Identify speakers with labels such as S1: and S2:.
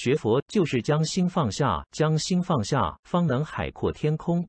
S1: 学佛就是将心放下将心放下方能海阔天空。